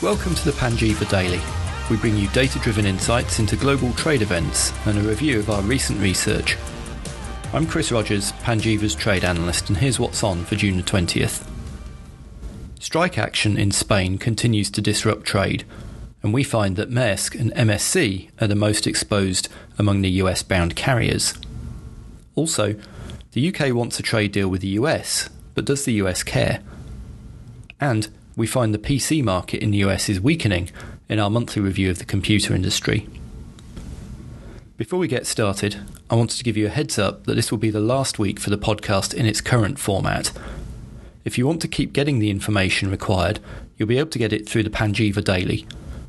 Welcome to the Panjiva Daily. We bring you data driven insights into global trade events and a review of our recent research. I'm Chris Rogers, Panjiva's trade analyst, and here's what's on for June the 20th. Strike action in Spain continues to disrupt trade, and we find that Maersk and MSC are the most exposed among the US bound carriers. Also, the UK wants a trade deal with the US, but does the US care? And we find the PC market in the US is weakening in our monthly review of the computer industry. Before we get started, I wanted to give you a heads up that this will be the last week for the podcast in its current format. If you want to keep getting the information required, you'll be able to get it through the Panjiva Daily.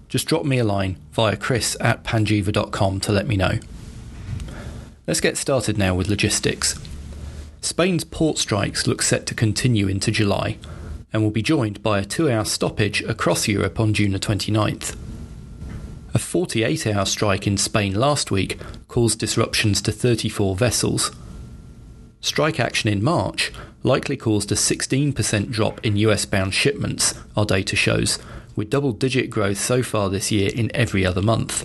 Just drop me a line via chris at panjiva.com to let me know. Let's get started now with logistics. Spain's port strikes look set to continue into July and will be joined by a two hour stoppage across Europe on June the 29th. A 48 hour strike in Spain last week caused disruptions to 34 vessels. Strike action in March likely caused a 16% drop in US bound shipments, our data shows, with double digit growth so far this year in every other month.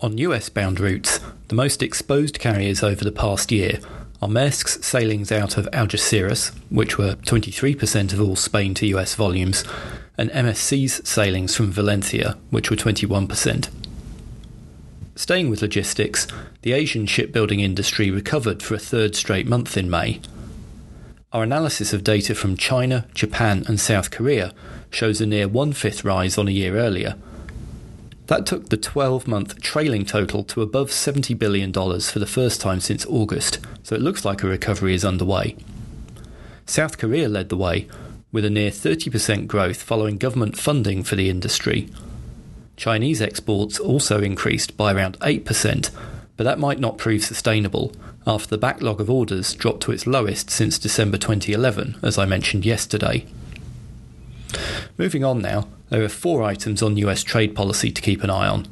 On US bound routes, the most exposed carriers over the past year are Maersk's sailings out of Algeciras, which were 23% of all Spain to US volumes, and MSC's sailings from Valencia, which were 21%. Staying with logistics, the Asian shipbuilding industry recovered for a third straight month in May. Our analysis of data from China, Japan, and South Korea shows a near one fifth rise on a year earlier. That took the 12 month trailing total to above $70 billion for the first time since August, so it looks like a recovery is underway. South Korea led the way, with a near 30% growth following government funding for the industry. Chinese exports also increased by around 8%, but that might not prove sustainable after the backlog of orders dropped to its lowest since December 2011, as I mentioned yesterday. Moving on now, there are four items on US trade policy to keep an eye on.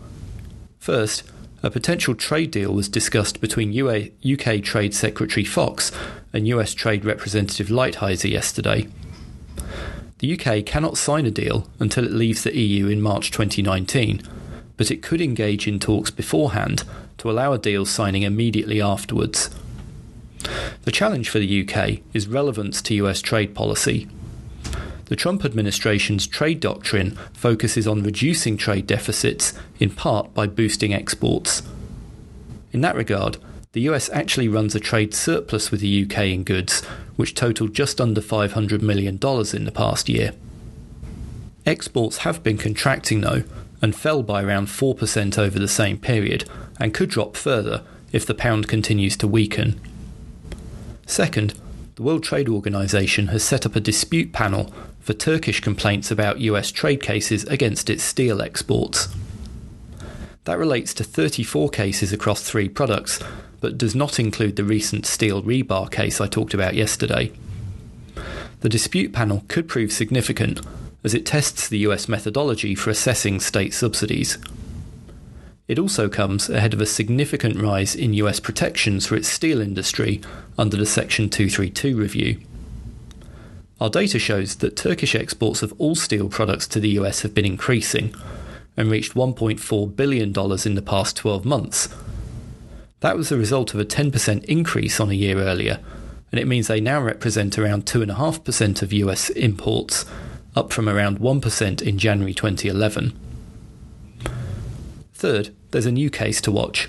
First, a potential trade deal was discussed between UA, UK Trade Secretary Fox and US Trade Representative Lighthizer yesterday. The UK cannot sign a deal until it leaves the EU in March 2019, but it could engage in talks beforehand to allow a deal signing immediately afterwards. The challenge for the UK is relevance to US trade policy. The Trump administration's trade doctrine focuses on reducing trade deficits in part by boosting exports. In that regard, the US actually runs a trade surplus with the UK in goods, which totaled just under $500 million in the past year. Exports have been contracting though, and fell by around 4% over the same period, and could drop further if the pound continues to weaken. Second, the World Trade Organization has set up a dispute panel for Turkish complaints about US trade cases against its steel exports. That relates to 34 cases across three products, but does not include the recent steel rebar case I talked about yesterday. The dispute panel could prove significant as it tests the US methodology for assessing state subsidies. It also comes ahead of a significant rise in US protections for its steel industry under the Section 232 review. Our data shows that Turkish exports of all steel products to the US have been increasing and reached $1.4 billion in the past 12 months. That was the result of a 10% increase on a year earlier, and it means they now represent around 2.5% of US imports, up from around 1% in January 2011. Third, there's a new case to watch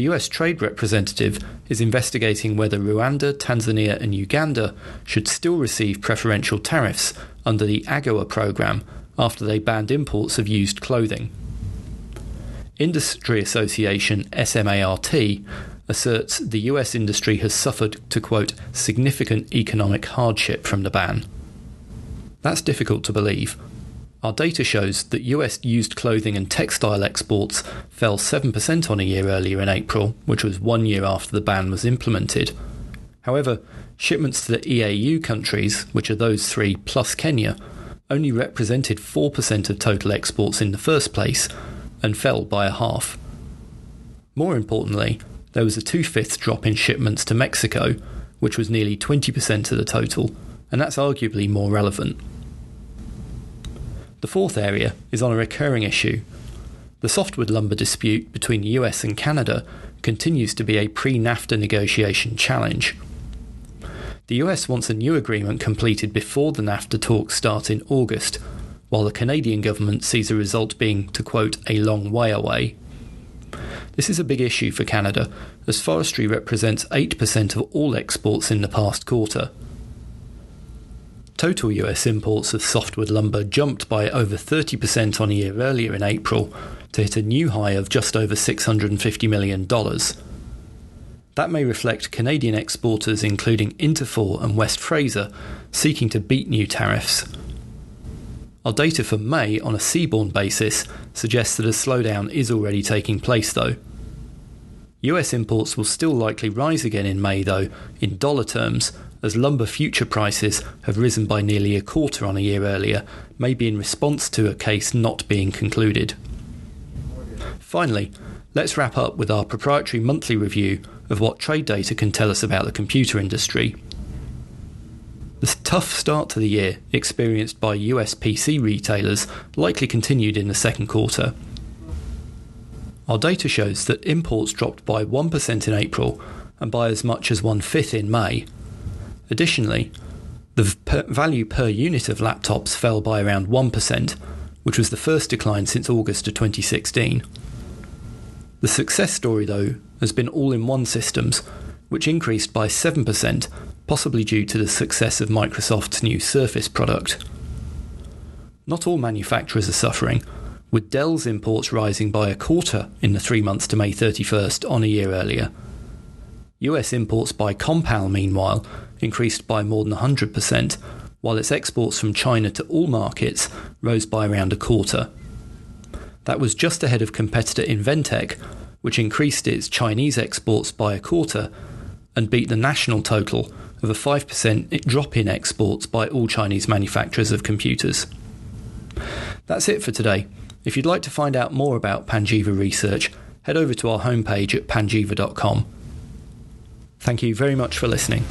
the US Trade Representative is investigating whether Rwanda, Tanzania, and Uganda should still receive preferential tariffs under the AGOA program after they banned imports of used clothing. Industry Association SMART asserts the US industry has suffered, to quote, significant economic hardship from the ban. That's difficult to believe, our data shows that US used clothing and textile exports fell 7% on a year earlier in April, which was one year after the ban was implemented. However, shipments to the EAC countries, which are those three plus Kenya, only represented 4% of total exports in the first place and fell by a half. More importantly, there was a two fifths drop in shipments to Mexico, which was nearly 20% of the total, and that's arguably more relevant. The fourth area is on a recurring issue. The softwood lumber dispute between the US and Canada continues to be a pre NAFTA negotiation challenge. The US wants a new agreement completed before the NAFTA talks start in August, while the Canadian government sees the result being, to quote, a long way away. This is a big issue for Canada, as forestry represents 8% of all exports in the past quarter. Total US imports of softwood lumber jumped by over 30% on a year earlier in April to hit a new high of just over $650 million. That may reflect Canadian exporters, including Interfor and West Fraser, seeking to beat new tariffs. Our data for May on a seaborne basis suggests that a slowdown is already taking place, though. US imports will still likely rise again in May, though, in dollar terms, as lumber future prices have risen by nearly a quarter on a year earlier, maybe in response to a case not being concluded. Finally, let's wrap up with our proprietary monthly review of what trade data can tell us about the computer industry. The tough start to the year experienced by US PC retailers likely continued in the second quarter. Our data shows that imports dropped by 1% in April and by as much as one fifth in May. Additionally, the per value per unit of laptops fell by around 1%, which was the first decline since August of 2016. The success story, though, has been all in one systems, which increased by 7%, possibly due to the success of Microsoft's new Surface product. Not all manufacturers are suffering, with Dell's imports rising by a quarter in the three months to May 31st on a year earlier. US imports by Compal, meanwhile, increased by more than 100%, while its exports from China to all markets rose by around a quarter. That was just ahead of competitor Inventec, which increased its Chinese exports by a quarter and beat the national total of a 5% drop in exports by all Chinese manufacturers of computers. That's it for today. If you'd like to find out more about Panjiva research, head over to our homepage at panjiva.com. Thank you very much for listening.